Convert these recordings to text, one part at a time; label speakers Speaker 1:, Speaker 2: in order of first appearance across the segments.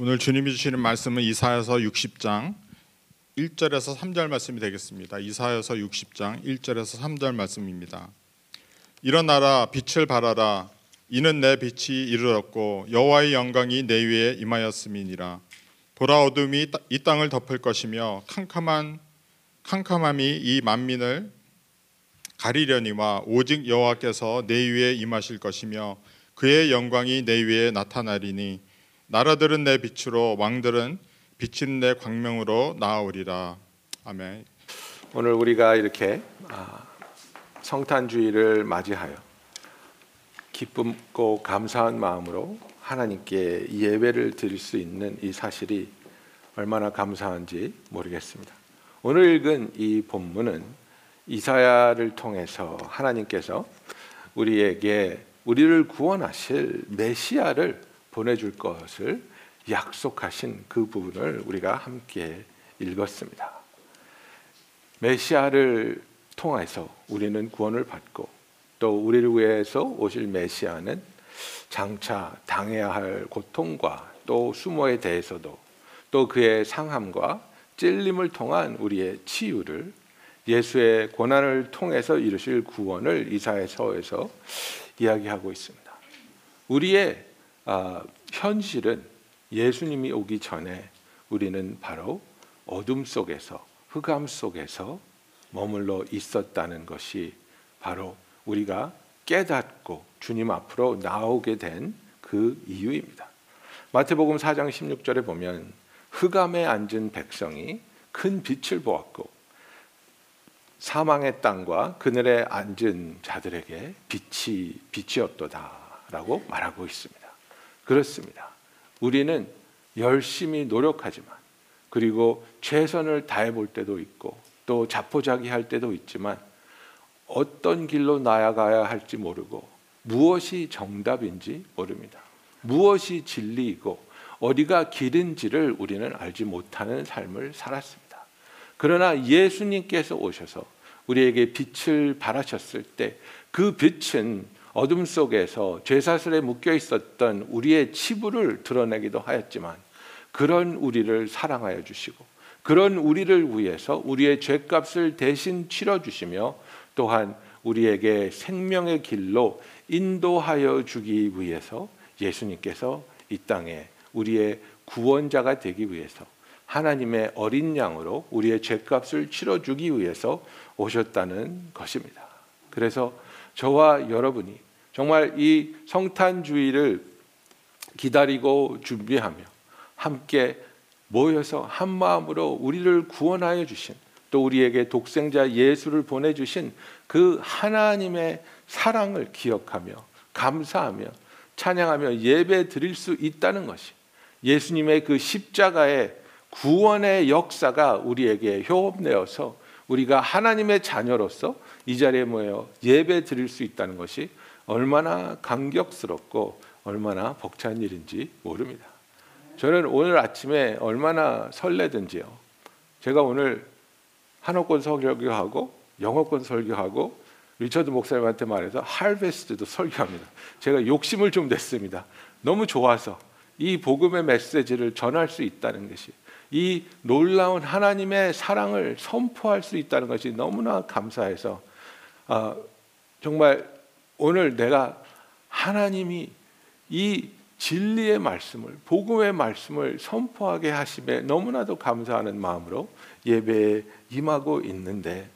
Speaker 1: 오늘 주님이 주시는 말씀은 이사야서 60장 1절에서 3절 말씀이 되겠습니다. 이사야서 60장 1절에서 3절 말씀입니다. 일어나라 빛을 발하라 이는 내 빛이 이르렀고 여호와의 영광이 내 위에 임하였음이니라 보라 어둠이 이 땅을 덮을 것이며 캄캄한 캄캄함이 이 만민을 가리려니와 오직 여호와께서 내 위에 임하실 것이며 그의 영광이 내 위에 나타나리니 나라들은 내 빛으로 왕들은 비치는 내 광명으로 나아오리라 아멘.
Speaker 2: 오늘 우리가 이렇게 아, 성탄주의를 맞이하여 기쁨고 감사한 마음으로 하나님께 예배를 드릴 수 있는 이 사실이 얼마나 감사한지 모르겠습니다. 오늘 읽은 이 본문은 이사야를 통해서 하나님께서 우리에게 우리를 구원하실 메시아를 보내줄 것을 약속하신 그 부분을 우리가 함께 읽었습니다. 메시아를 통해서 우리는 구원을 받고 또 우리를 위해서 오실 메시아는 장차 당해야 할 고통과 또 수모에 대해서도 또 그의 상함과 찔림을 통한 우리의 치유를 예수의 고난을 통해서 이루실 구원을 이사야서에서 이야기하고 있습니다. 우리의 아, 현실은 예수님이 오기 전에 우리는 바로 어둠 속에서 흑암 속에서 머물러 있었다는 것이 바로 우리가 깨닫고 주님 앞으로 나오게 된 그 이유입니다. 마태복음 4장 16절에 보면 흑암에 앉은 백성이 큰 빛을 보았고 사망의 땅과 그늘에 앉은 자들에게 빛이 빛이었도다라고 말하고 있습니다. 그렇습니다. 우리는 열심히 노력하지만 그리고 최선을 다해 볼 때도 있고 또 자포자기 할 때도 있지만 어떤 길로 나아가야 할지 모르고 무엇이 정답인지 모릅니다. 무엇이 진리이고 어디가 길인지를 우리는 알지 못하는 삶을 살았습니다. 그러나 예수님께서 오셔서 우리에게 빛을 발하셨을 때 그 빛은 어둠 속에서 죄사슬에 묶여 있었던 우리의 치부를 드러내기도 하였지만 그런 우리를 사랑하여 주시고 그런 우리를 위해서 우리의 죄값을 대신 치러 주시며 또한 우리에게 생명의 길로 인도하여 주기 위해서 예수님께서 이 땅에 우리의 구원자가 되기 위해서 하나님의 어린 양으로 우리의 죄값을 치러 주기 위해서 오셨다는 것입니다. 그래서 저와 여러분이 정말 이 성탄주의를 기다리고 준비하며 함께 모여서 한 마음으로 우리를 구원하여 주신 또 우리에게 독생자 예수를 보내 주신 그 하나님의 사랑을 기억하며 감사하며 찬양하며 예배 드릴 수 있다는 것이 예수님의 그 십자가의 구원의 역사가 우리에게 효험되어서 우리가 하나님의 자녀로서 이 자리에 모여 예배 드릴 수 있다는 것이 얼마나 감격스럽고 얼마나 벅찬 일인지 모릅니다. 저는 오늘 아침에 얼마나 설레든지요. 제가 오늘 한옥권 설교하고 영어권 설교하고 리처드 목사님한테 말해서 할베스트도 설교합니다. 제가 욕심을 좀 냈습니다. 너무 좋아서 이 복음의 메시지를 전할 수 있다는 것이 이 놀라운 하나님의 사랑을 선포할 수 있다는 것이 너무나 감사해서 아, 정말 오늘 내가 하나님이 이 진리의 말씀을 복음의 말씀을 선포하게 하심에 너무나도 감사하는 마음으로 예배에 임하고 있는데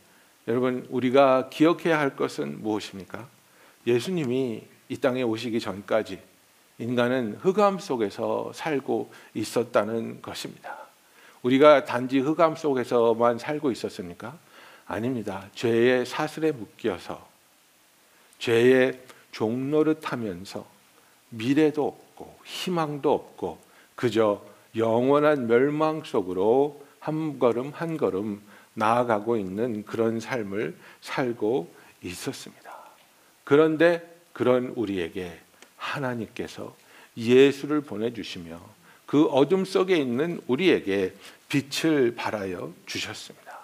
Speaker 2: 여러분 우리가 기억해야 할 것은 무엇입니까? 예수님이 이 땅에 오시기 전까지 인간은 흑암 속에서 살고 있었다는 것입니다. 우리가 단지 흑암 속에서만 살고 있었습니까? 아닙니다. 죄의 사슬에 묶여서 죄의 종노릇하면서 미래도 없고 희망도 없고 그저 영원한 멸망 속으로 한 걸음 한 걸음 나아가고 있는 그런 삶을 살고 있었습니다. 그런데 그런 우리에게 하나님께서 예수를 보내주시며 그 어둠 속에 있는 우리에게 빛을 발하여 주셨습니다.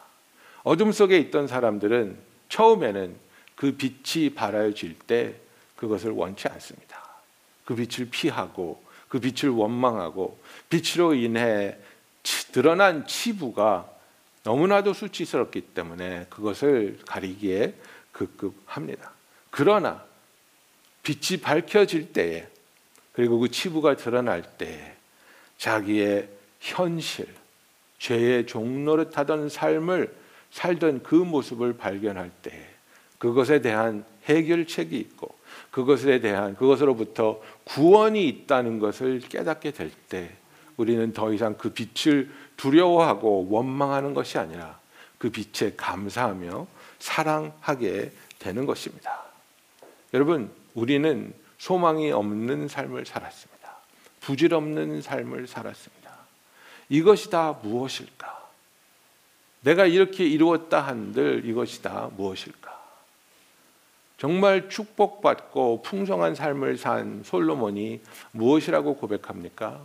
Speaker 2: 어둠 속에 있던 사람들은 처음에는 그 빛이 발하여질 때 그것을 원치 않습니다. 그 빛을 피하고 그 빛을 원망하고 빛으로 인해 치- 드러난 치부가 너무나도 수치스럽기 때문에 그것을 가리기에 급급합니다. 그러나 빛이 밝혀질 때에 그리고 그 치부가 드러날 때에 자기의 현실, 죄의 종노릇하던 삶을 살던 그 모습을 발견할 때 그것에 대한 해결책이 있고 그것에 대한 그것으로부터 구원이 있다는 것을 깨닫게 될 때 우리는 더 이상 그 빛을 두려워하고 원망하는 것이 아니라 그 빛에 감사하며 사랑하게 되는 것입니다. 여러분, 우리는 소망이 없는 삶을 살았습니다. 부질없는 삶을 살았습니다. 이것이 다 무엇일까? 내가 이렇게 이루었다 한들 이것이 다 무엇일까? 정말 축복받고 풍성한 삶을 산 솔로몬이 무엇이라고 고백합니까?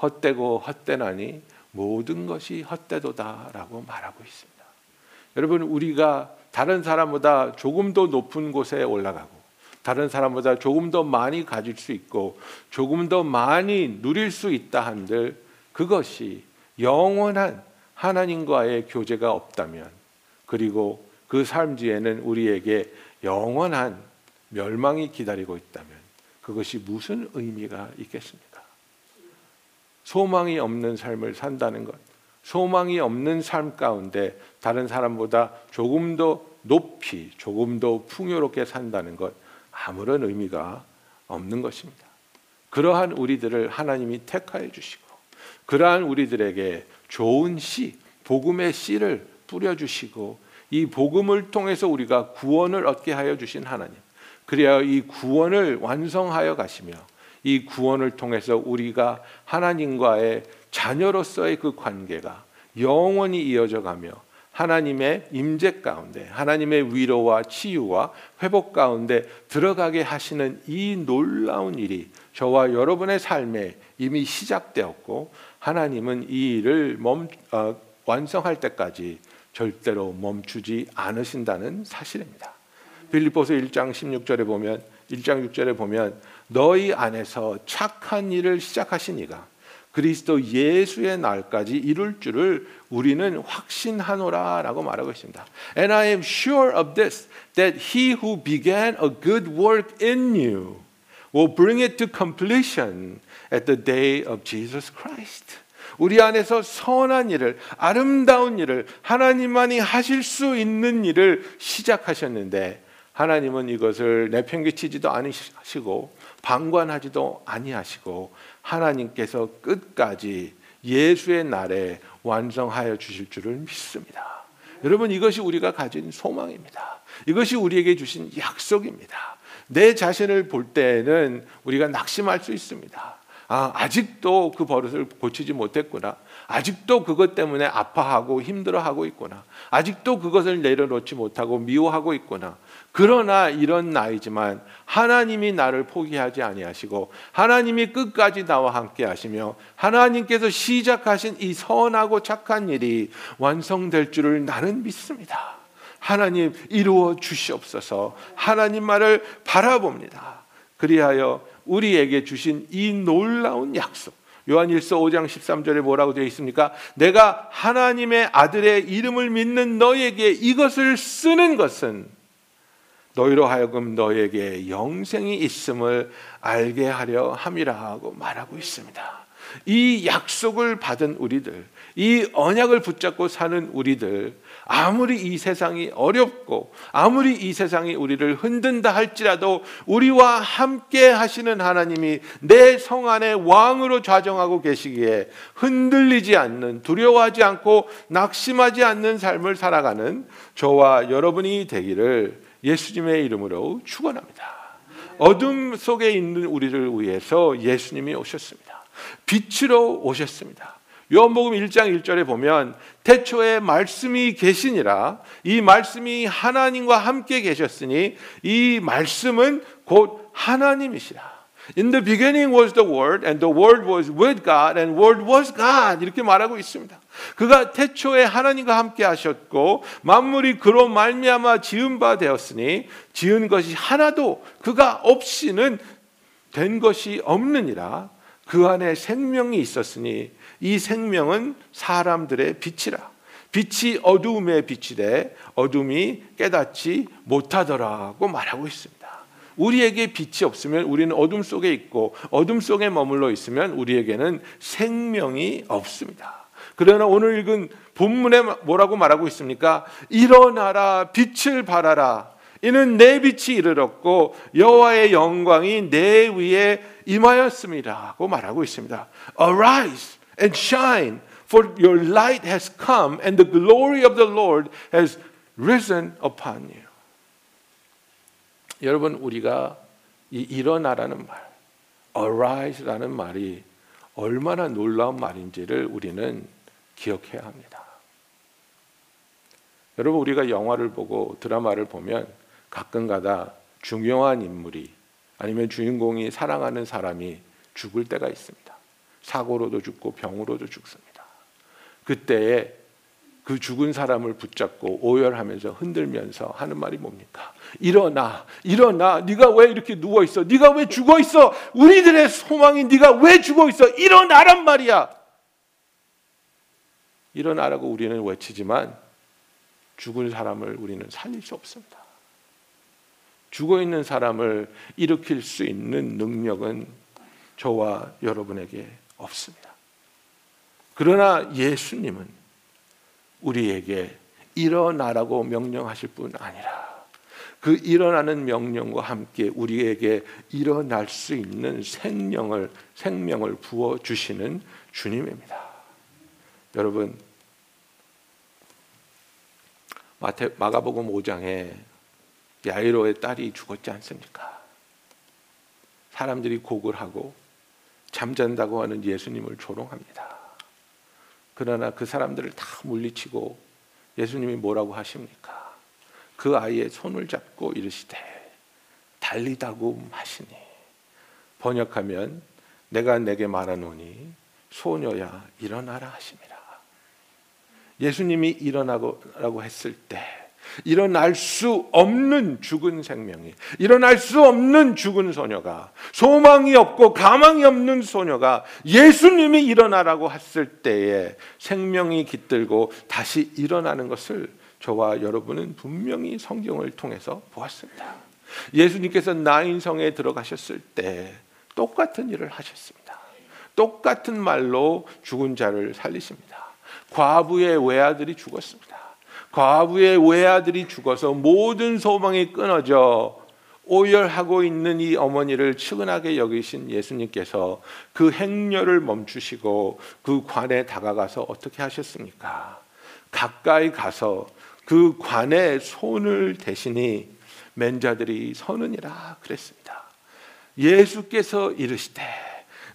Speaker 2: 헛되고 헛되나니 모든 것이 헛되도다라고 말하고 있습니다. 여러분 우리가 다른 사람보다 조금 더 높은 곳에 올라가고 다른 사람보다 조금 더 많이 가질 수 있고 조금 더 많이 누릴 수 있다 한들 그것이 영원한 하나님과의 교제가 없다면 그리고 그 삶 뒤에는 우리에게 영원한 멸망이 기다리고 있다면 그것이 무슨 의미가 있겠습니까? 소망이 없는 삶을 산다는 것, 소망이 없는 삶 가운데 다른 사람보다 조금 더 높이, 조금 더 풍요롭게 산다는 것 아무런 의미가 없는 것입니다. 그러한 우리들을 하나님이 택하여 주시고 그러한 우리들에게 좋은 씨, 복음의 씨를 뿌려 주시고 이 복음을 통해서 우리가 구원을 얻게 하여 주신 하나님. 그래야 이 구원을 완성하여 가시며 이 구원을 통해서 우리가 하나님과의 자녀로서의 그 관계가 영원히 이어져 가며 하나님의 임재 가운데 하나님의 위로와 치유와 회복 가운데 들어가게 하시는 이 놀라운 일이 저와 여러분의 삶에 이미 시작되었고 하나님은 이 일을 멈, 어, 완성할 때까지 절대로 멈추지 않으신다는 사실입니다. 빌립보서 1장 16절에 보면 1장 6절에 보면 너희 안에서 착한 일을 시작하신 이가 그리스도 예수의 날까지 이룰 줄을 우리는 확신하노라라고 말하고 있습니다. And I am sure of this that he who began a good work in you will bring it to completion at the day of Jesus Christ. 우리 안에서 선한 일을 아름다운 일을 하나님만이 하실 수 있는 일을 시작하셨는데 하나님은 이것을 내팽개치지도 않으시고 방관하지도 아니하시고 하나님께서 끝까지 예수의 날에 완성하여 주실 줄을 믿습니다. 여러분 이것이 우리가 가진 소망입니다. 이것이 우리에게 주신 약속입니다. 내 자신을 볼 때는 우리가 낙심할 수 있습니다. 아, 아직도 그 버릇을 고치지 못했구나. 아직도 그것 때문에 아파하고 힘들어하고 있구나. 아직도 그것을 내려놓지 못하고 미워하고 있구나. 그러나 이런 나이지만 하나님이 나를 포기하지 아니하시고 하나님이 끝까지 나와 함께 하시며 하나님께서 시작하신 이 선하고 착한 일이 완성될 줄을 나는 믿습니다. 하나님 이루어 주시옵소서. 하나님 말을 바라봅니다. 그리하여 우리에게 주신 이 놀라운 약속. 요한일서 5장 13절에 뭐라고 되어 있습니까? 내가 하나님의 아들의 이름을 믿는 너에게 이것을 쓰는 것은 너희로 하여금 너에게 영생이 있음을 알게 하려 함이라 하고 말하고 있습니다. 이 약속을 받은 우리들, 이 언약을 붙잡고 사는 우리들, 아무리 이 세상이 어렵고 아무리 이 세상이 우리를 흔든다 할지라도 우리와 함께 하시는 하나님이 내 성 안에 왕으로 좌정하고 계시기에 흔들리지 않는 두려워하지 않고 낙심하지 않는 삶을 살아가는 저와 여러분이 되기를 예수님의 이름으로 축원합니다. 어둠 속에 있는 우리를 위해서 예수님이 오셨습니다. 빛으로 오셨습니다. 요한복음 1장 1절에 보면 태초에 말씀이 계시니라 이 말씀이 하나님과 함께 계셨으니 이 말씀은 곧 하나님이시라. In the beginning was the word and the word was with God and word was God 이렇게 말하고 있습니다. 그가 태초에 하나님과 함께 하셨고 만물이 그로 말미암아 지은 바 되었으니 지은 것이 하나도 그가 없이는 된 것이 없느니라. 그 안에 생명이 있었으니 이 생명은 사람들의 빛이라. 빛이 어두움의 빛이되 어둠이 깨닫지 못하더라고 말하고 있습니다. 우리에게 빛이 없으면 우리는 어둠 속에 있고 어둠 속에 머물러 있으면 우리에게는 생명이 없습니다. 그러나 오늘 읽은 본문에 뭐라고 말하고 있습니까? 일어나라 빛을 발하라 이는 내 빛이 이르렀고 여호와의 영광이 내 위에 임하였습니다고 말하고 있습니다. Arise and shine for your light has come and the glory of the Lord has risen upon you. 여러분 우리가 이 일어나라는 말, arise라는 말이 얼마나 놀라운 말인지를 우리는 기억해야 합니다. 여러분 우리가 영화를 보고 드라마를 보면 가끔가다 중요한 인물이 아니면 주인공이 사랑하는 사람이 죽을 때가 있습니다. 사고로도 죽고 병으로도 죽습니다. 그때에 그 죽은 사람을 붙잡고 오열하면서 흔들면서 하는 말이 뭡니까? 일어나, 일어나. 네가 왜 이렇게 누워 있어? 네가 왜 죽어 있어? 우리들의 소망이 네가 왜 죽어 있어? 일어나란 말이야. 일어나라고 우리는 외치지만 죽은 사람을 우리는 살릴 수 없습니다. 죽어 있는 사람을 일으킬 수 있는 능력은 저와 여러분에게 없습니다. 그러나 예수님은 우리에게 일어나라고 명령하실 뿐 아니라 그 일어나는 명령과 함께 우리에게 일어날 수 있는 생명을 생명을 부어 주시는 주님입니다. 여러분 마태 마가복음 5장에 야이로의 딸이 죽었지 않습니까? 사람들이 곡을 하고 잠잔다고 하는 예수님을 조롱합니다. 그러나 그 사람들을 다 물리치고 예수님이 뭐라고 하십니까? 그 아이의 손을 잡고 이르시되 달리다고 하시니 번역하면 내가 내게 말하노니 소녀야 일어나라 하심이라. 예수님이 일어나라고 했을 때 일어날 수 없는 죽은 생명이 일어날 수 없는 죽은 소녀가 소망이 없고 가망이 없는 소녀가 예수님이 일어나라고 했을 때에 생명이 깃들고 다시 일어나는 것을 저와 여러분은 분명히 성경을 통해서 보았습니다. 예수님께서 나인성에 들어가셨을 때 똑같은 일을 하셨습니다. 똑같은 말로 죽은 자를 살리십니다. 과부의 외아들이 죽었습니다. 과부의 외아들이 죽어서 모든 소망이 끊어져 오열하고 있는 이 어머니를 측은하게 여기신 예수님께서 그 행렬을 멈추시고 그 관에 다가가서 어떻게 하셨습니까? 가까이 가서 그 관에 손을 대시니 맨자들이 서느니라 그랬습니다. 예수께서 이르시되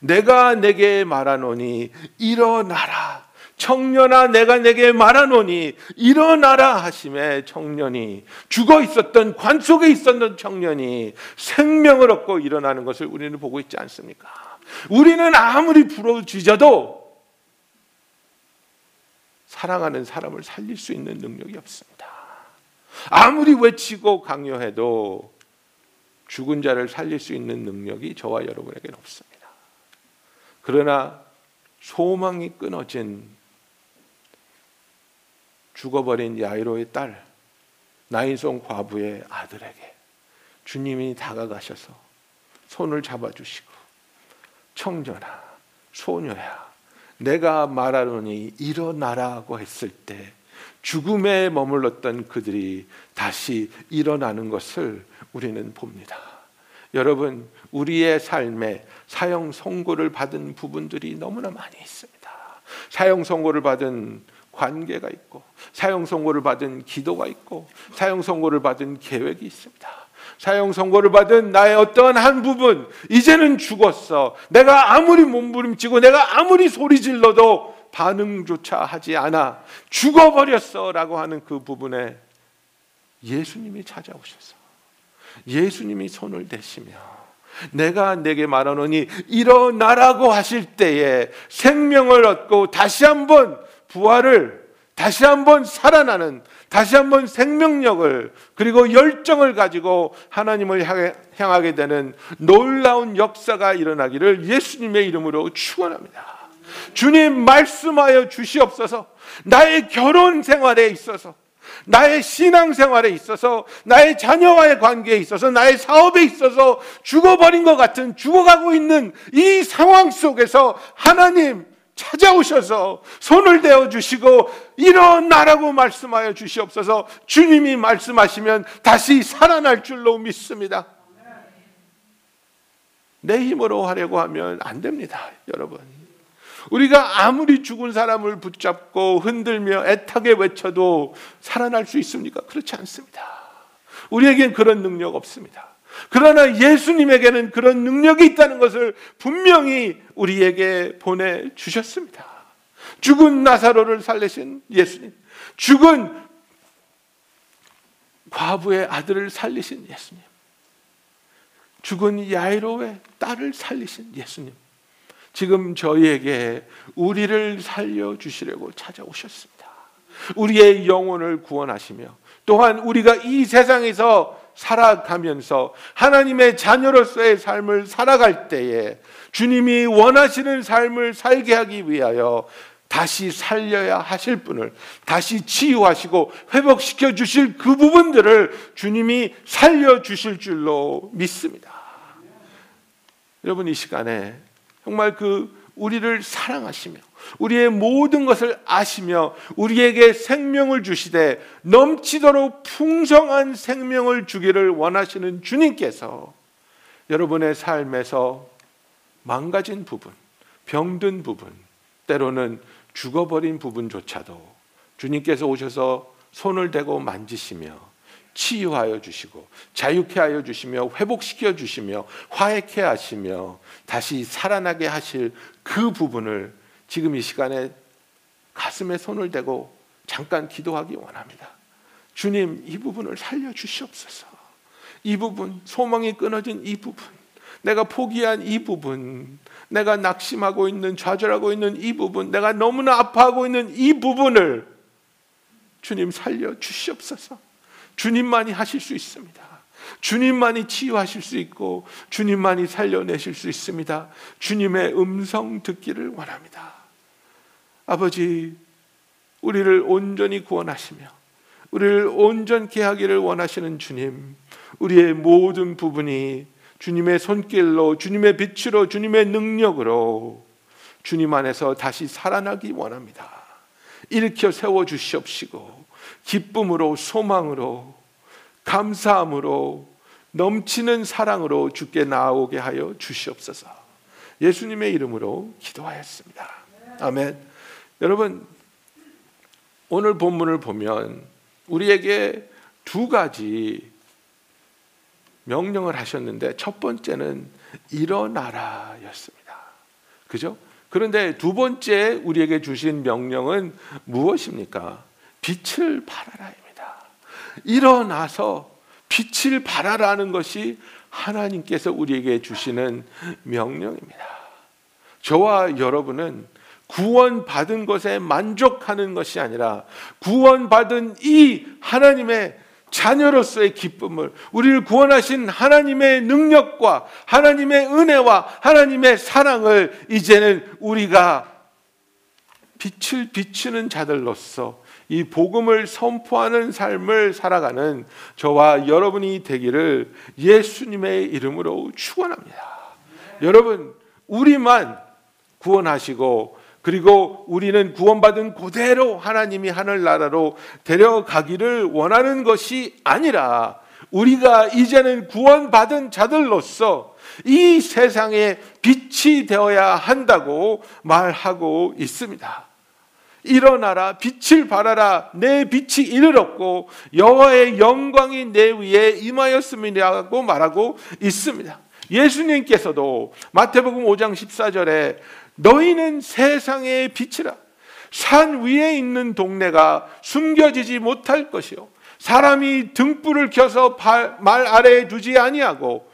Speaker 2: 내가 내게 말하노니 일어나라 청년아 내가 내게 말하노니 일어나라 하심에 청년이 죽어 있었던 관 속에 있었던 청년이 생명을 얻고 일어나는 것을 우리는 보고 있지 않습니까? 우리는 아무리 부러지져도 사랑하는 사람을 살릴 수 있는 능력이 없습니다. 아무리 외치고 강요해도 죽은 자를 살릴 수 있는 능력이 저와 여러분에게는 없습니다. 그러나 소망이 끊어진 죽어버린 야이로의 딸 나인송 과부의 아들에게 주님이 다가가셔서 손을 잡아주시고 청년아 소녀야 내가 말하노니 일어나라고 했을 때 죽음에 머물렀던 그들이 다시 일어나는 것을 우리는 봅니다. 여러분, 우리의 삶에 사형 선고를 받은 부분들이 너무나 많이 있습니다. 사형 선고를 받은 관계가 있고 사형 선고를 받은 기도가 있고 사형 선고를 받은 계획이 있습니다. 사형 선고를 받은 나의 어떠한 한 부분 이제는 죽었어. 내가 아무리 몸부림치고 내가 아무리 소리 질러도 반응조차 하지 않아 죽어버렸어라고 하는 그 부분에 예수님이 찾아오셔서 예수님이 손을 대시며 내가 내게 말하노니 일어나라고 하실 때에 생명을 얻고 다시 한번 부활을 다시 한번 살아나는 다시 한번 생명력을 그리고 열정을 가지고 하나님을 향하게 되는 놀라운 역사가 일어나기를 예수님의 이름으로 축원합니다. 주님 말씀하여 주시옵소서. 나의 결혼 생활에 있어서 나의 신앙 생활에 있어서 나의 자녀와의 관계에 있어서 나의 사업에 있어서 죽어버린 것 같은 죽어가고 있는 이 상황 속에서 하나님 찾아오셔서 손을 대어 주시고 일어나라고 말씀하여 주시옵소서 주님이 말씀하시면 다시 살아날 줄로 믿습니다. 내 힘으로 하려고 하면 안 됩니다, 여러분. 우리가 아무리 죽은 사람을 붙잡고 흔들며 애타게 외쳐도 살아날 수 있습니까? 그렇지 않습니다. 우리에겐 그런 능력 없습니다. 그러나 예수님에게는 그런 능력이 있다는 것을 분명히 우리에게 보내주셨습니다. 죽은 나사로를 살리신 예수님, 죽은 과부의 아들을 살리신 예수님, 죽은 야이로의 딸을 살리신 예수님, 지금 저희에게 우리를 살려주시려고 찾아오셨습니다. 우리의 영혼을 구원하시며 또한 우리가 이 세상에서 살아가면서 하나님의 자녀로서의 삶을 살아갈 때에 주님이 원하시는 삶을 살게 하기 위하여 다시 살려야 하실 분을 다시 치유하시고 회복시켜 주실 그 부분들을 주님이 살려 주실 줄로 믿습니다. 여러분 이 시간에 정말 그 우리를 사랑하시며 우리의 모든 것을 아시며 우리에게 생명을 주시되 넘치도록 풍성한 생명을 주기를 원하시는 주님께서 여러분의 삶에서 망가진 부분, 병든 부분, 때로는 죽어버린 부분조차도 주님께서 오셔서 손을 대고 만지시며 치유하여 주시고 자유케 하여 주시며 회복시켜 주시며 화해케 하시며 다시 살아나게 하실 그 부분을 지금 이 시간에 가슴에 손을 대고 잠깐 기도하기 원합니다. 주님, 이 부분을 살려 주시옵소서. 이 부분, 소망이 끊어진 이 부분, 내가 포기한 이 부분, 내가 낙심하고 있는, 좌절하고 있는 이 부분, 내가 너무나 아파하고 있는 이 부분을 주님 살려 주시옵소서. 주님만이 하실 수 있습니다. 주님만이 치유하실 수 있고 주님만이 살려내실 수 있습니다. 주님의 음성 듣기를 원합니다. 아버지, 우리를 온전히 구원하시며 우리를 온전케 하기를 원하시는 주님, 우리의 모든 부분이 주님의 손길로, 주님의 빛으로, 주님의 능력으로 주님 안에서 다시 살아나기 원합니다. 일으켜 세워 주시옵시고 기쁨으로 소망으로 감사함으로 넘치는 사랑으로 주께 나오게 하여 주시옵소서. 예수님의 이름으로 기도하였습니다. 아멘. 여러분 오늘 본문을 보면 우리에게 두 가지 명령을 하셨는데 첫 번째는 일어나라였습니다. 그죠? 그런데 두 번째 우리에게 주신 명령은 무엇입니까? 빛을 발하라입니다. 일어나서 빛을 발하라는 것이 하나님께서 우리에게 주시는 명령입니다. 저와 여러분은 구원받은 것에 만족하는 것이 아니라 구원받은 이 하나님의 자녀로서의 기쁨을 우리를 구원하신 하나님의 능력과 하나님의 은혜와 하나님의 사랑을 이제는 우리가 빛을 비추는 자들로서 이 복음을 선포하는 삶을 살아가는 저와 여러분이 되기를 예수님의 이름으로 축원합니다. 여러분 우리만 구원하시고 그리고 우리는 구원받은 그대로 하나님이 하늘나라로 데려가기를 원하는 것이 아니라 우리가 이제는 구원받은 자들로서 이 세상에 빛이 되어야 한다고 말하고 있습니다. 일어나라 빛을 발하라 내 빛이 이르렀고 여호와의 영광이 내 위에 임하였음이라고 말하고 있습니다. 예수님께서도 마태복음 5장 14절에 너희는 세상의 빛이라. 산 위에 있는 동네가 숨겨지지 못할 것이요. 사람이 등불을 켜서 말 아래에 두지 아니하고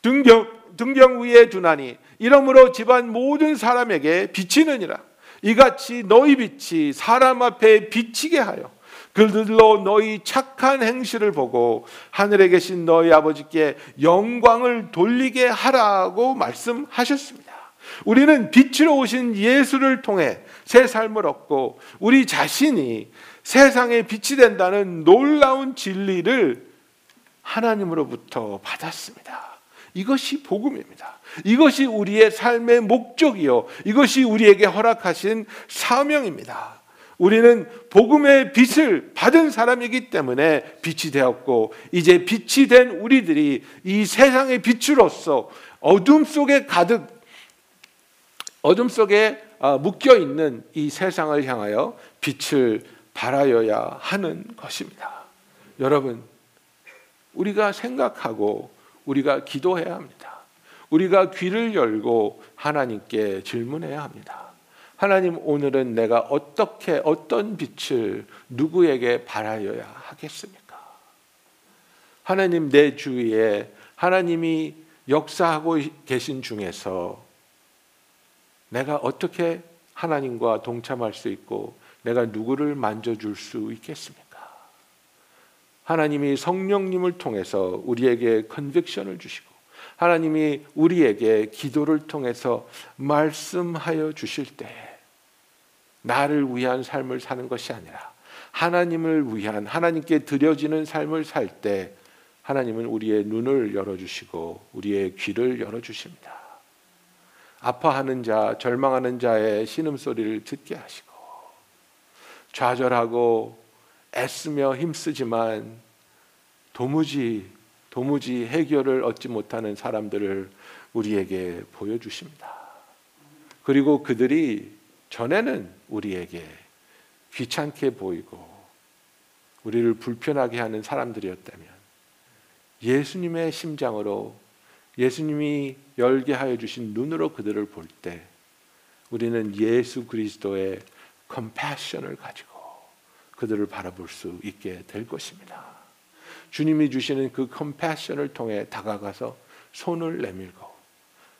Speaker 2: 등경, 등경 위에 두나니 이러므로 집안 모든 사람에게 비치느니라. 이같이 너희 빛이 사람 앞에 비치게 하여 그들로 너희 착한 행실을 보고 하늘에 계신 너희 아버지께 영광을 돌리게 하라고 말씀하셨습니다. 우리는 빛으로 오신 예수를 통해 새 삶을 얻고 우리 자신이 세상의 빛이 된다는 놀라운 진리를 하나님으로부터 받았습니다. 이것이 복음입니다. 이것이 우리의 삶의 목적이요. 이것이 우리에게 허락하신 사명입니다. 우리는 복음의 빛을 받은 사람이기 때문에 빛이 되었고 이제 빛이 된 우리들이 이 세상의 빛으로서 어둠 속에 가득 어둠 속에 아, 묶여 있는 이 세상을 향하여 빛을 발하여야 하는 것입니다. 여러분, 우리가 생각하고 우리가 기도해야 합니다. 우리가 귀를 열고 하나님께 질문해야 합니다. 하나님 오늘은 내가 어떻게 어떤 빛을 누구에게 발하여야 하겠습니까? 하나님 내 주위에 하나님이 역사하고 계신 중에서 내가 어떻게 하나님과 동참할 수 있고 내가 누구를 만져줄 수 있겠습니까? 하나님이 성령님을 통해서 우리에게 컨빅션을 주시고 하나님이 우리에게 기도를 통해서 말씀하여 주실 때 나를 위한 삶을 사는 것이 아니라 하나님을 위한 하나님께 드려지는 삶을 살 때 하나님은 우리의 눈을 열어 주시고 우리의 귀를 열어 주십니다. 아파하는 자, 절망하는 자의 신음소리를 듣게 하시고 좌절하고 애쓰며 힘쓰지만 도무지 도무지 해결을 얻지 못하는 사람들을 우리에게 보여 주십니다. 그리고 그들이 전에는 우리에게 귀찮게 보이고 우리를 불편하게 하는 사람들이었다면 예수님의 심장으로 예수님이 열게 하여 주신 눈으로 그들을 볼 때 우리는 예수 그리스도의 컴패션을 가지고 그들을 바라볼 수 있게 될 것입니다. 주님이 주시는 그 컴패션을 통해 다가가서 손을 내밀고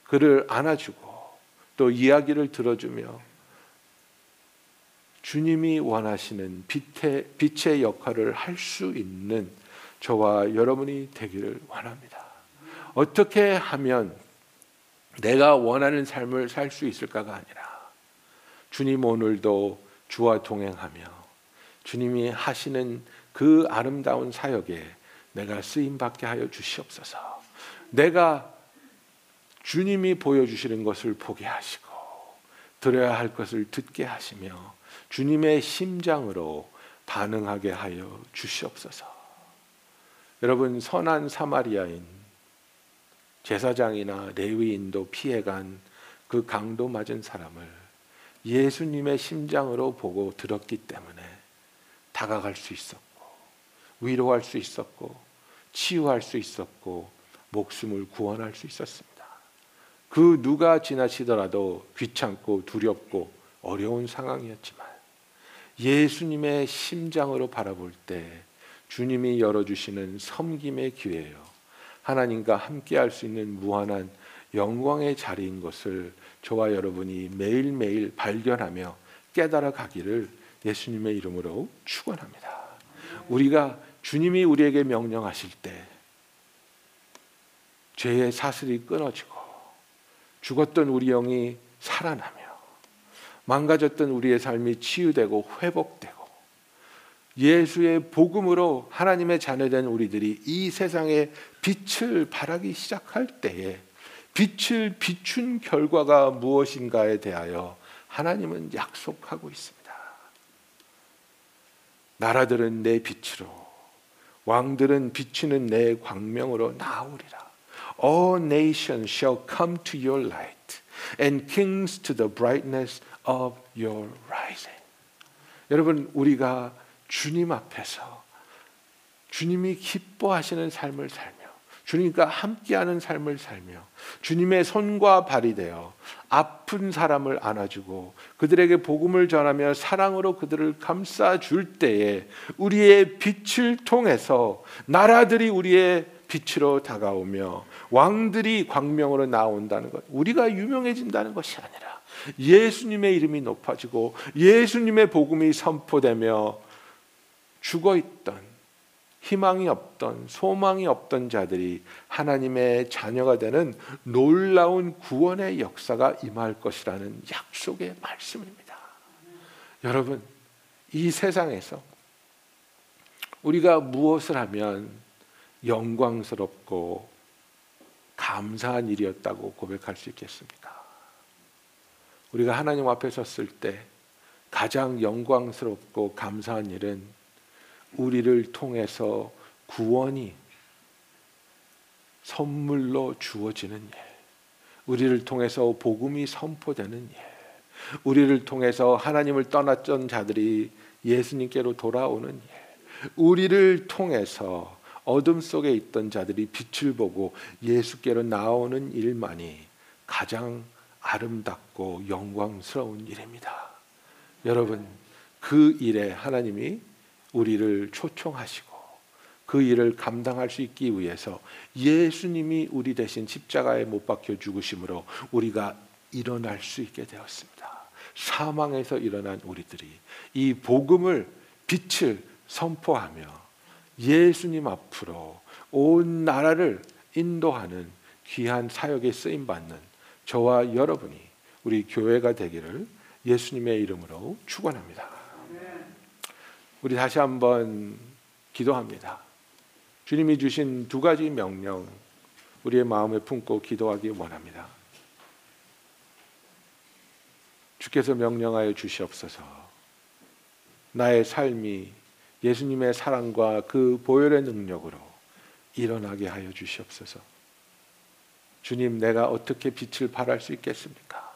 Speaker 2: 그를 안아주고 또 이야기를 들어주며 주님이 원하시는 빛의, 빛의 역할을 할 수 있는 저와 여러분이 되기를 원합니다. 어떻게 하면 내가 원하는 삶을 살 수 있을까가 아니라 주님 오늘도 주와 동행하며 주님이 하시는 그 아름다운 사역에 내가 쓰임 받게 하여 주시옵소서. 내가 주님이 보여주시는 것을 보게 하시고 들어야 할 것을 듣게 하시며 주님의 심장으로 반응하게 하여 주시옵소서. 여러분 선한 사마리아인 제사장이나 레위인도 피해간 그 강도 맞은 사람을 예수님의 심장으로 보고 들었기 때문에 다가갈 수 있었고 위로할 수 있었고 치유할 수 있었고 목숨을 구원할 수 있었습니다. 그 누가 지나치더라도 귀찮고 두렵고 어려운 상황이었지만 예수님의 심장으로 바라볼 때 주님이 열어주시는 섬김의 기회예요. 하나님과 함께 할 수 있는 무한한 영광의 자리인 것을 저와 여러분이 매일매일 발견하며 깨달아 가기를 예수님의 이름으로 축원합니다. 우리가 주님이 우리에게 명령하실 때 죄의 사슬이 끊어지고 죽었던 우리 영이 살아나며 망가졌던 우리의 삶이 치유되고 회복되고 예수의 복음으로 하나님의 자녀된 우리들이 이 세상에 빛을 발하기 시작할 때에 빛을 비춘 결과가 무엇인가에 대하여 하나님은 약속하고 있습니다. 나라들은 내 빛으로 왕들은 비치는 내 광명으로 나오리라. All nations shall come to your light and kings to the brightness of your rising. 여러분 우리가 주님 앞에서 주님이 기뻐하시는 삶을 살며 주님과 함께하는 삶을 살며 주님의 손과 발이 되어 아픈 사람을 안아주고 그들에게 복음을 전하며 사랑으로 그들을 감싸 줄 때에 우리의 빛을 통해서 나라들이 우리의 빛으로 다가오며 왕들이 광명으로 나온다는 것, 우리가 유명해진다는 것이 아니라 예수님의 이름이 높아지고 예수님의 복음이 선포되며 죽어 있던 희망이 없던 소망이 없던 자들이 하나님의 자녀가 되는 놀라운 구원의 역사가 임할 것이라는 약속의 말씀입니다. 여러분, 이 세상에서 우리가 무엇을 하면 영광스럽고 감사한 일이었다고 고백할 수 있겠습니까? 우리가 하나님 앞에 섰을 때 가장 영광스럽고 감사한 일은 우리를 통해서 구원이 선물로 주어지는 일, 우리를 통해서 복음이 선포되는 일, 우리를 통해서 하나님을 떠났던 자들이 예수님께로 돌아오는 일, 우리를 통해서 어둠 속에 있던 자들이 빛을 보고 예수께로 나오는 일만이 가장 아름답고 영광스러운 일입니다. 여러분, 그 일에 하나님이 우리를 초청하시고 그 일을 감당할 수 있기 위해서 예수님이 우리 대신 십자가에 못 박혀 죽으심으로 우리가 일어날 수 있게 되었습니다. 사망에서 일어난 우리들이 이 복음을 빛을 선포하며 예수님 앞으로 온 나라를 인도하는 귀한 사역에 쓰임 받는 저와 여러분이 우리 교회가 되기를 예수님의 이름으로 축원합니다. 우리 다시 한번 기도합니다. 주님이 주신 두 가지 명령 우리의 마음에 품고 기도하기 원합니다. 주께서 명령하여 주시옵소서. 나의 삶이 예수님의 사랑과 그 보혈의 능력으로 일어나게 하여 주시옵소서. 주님, 내가 어떻게 빛을 발할 수 있겠습니까?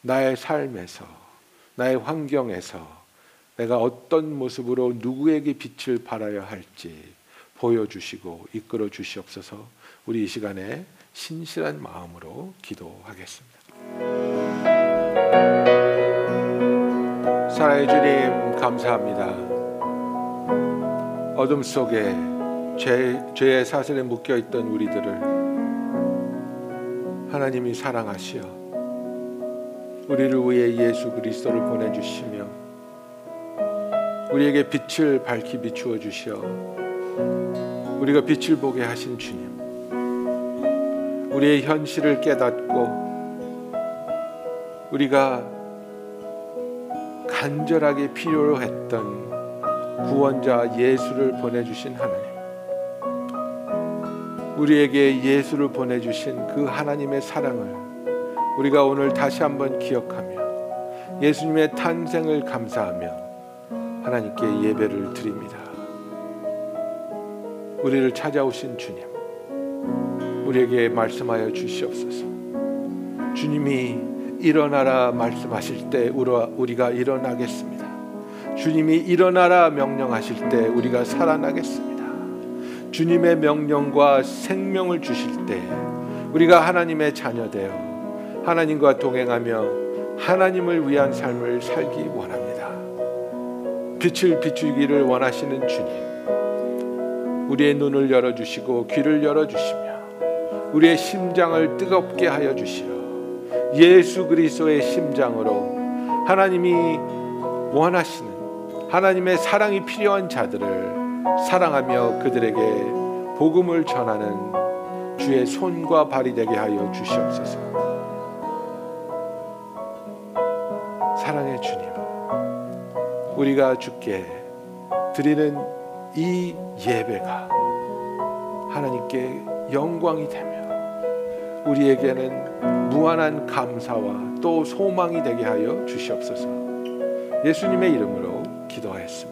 Speaker 2: 나의 삶에서, 나의 환경에서 내가 어떤 모습으로 누구에게 빛을 발하여 할지 보여주시고 이끌어 주시옵소서. 우리 이 시간에 신실한 마음으로 기도하겠습니다. 사랑의 주님, 감사합니다. 어둠 속에 죄, 죄의 사슬에 묶여 있던 우리들을 하나님이 사랑하시어 우리를 위해 예수 그리스도를 보내주시며 우리에게 빛을 밝히 비추어 주시어 우리가 빛을 보게 하신 주님 우리의 현실을 깨닫고 우리가 간절하게 필요로 했던 구원자 예수를 보내주신 하나님. 우리에게 예수를 보내주신 그 하나님의 사랑을 우리가 오늘 다시 한번 기억하며 예수님의 탄생을 감사하며 하나님께 예배를 드립니다. 우리를 찾아오신 주님, 우리에게 말씀하여 주시옵소서. 주님이 일어나라 말씀하실 때 우리가 일어나겠습니다. 주님이 일어나라 명령하실 때 우리가 살아나겠습니다. 주님의 명령과 생명을 주실 때 우리가 하나님의 자녀 되어 하나님과 동행하며 하나님을 위한 삶을 살기 원합니다. 빛을 비추기를 원하시는 주님. 우리의 눈을 열어 주시고 귀를 열어 주시며 우리의 심장을 뜨겁게 하여 주시어 예수 그리스도의 심장으로 하나님이 원하시는 하나님의 사랑이 필요한 자들을 사랑하며 그들에게 복음을 전하는 주의 손과 발이 되게 하여 주시옵소서. 사랑의 주님, 우리가 주께 드리는 이 예배가 하나님께 영광이 되며 우리에게는 무한한 감사와 또 소망이 되게 하여 주시옵소서. 예수님의 이름으로 기도하였습니다.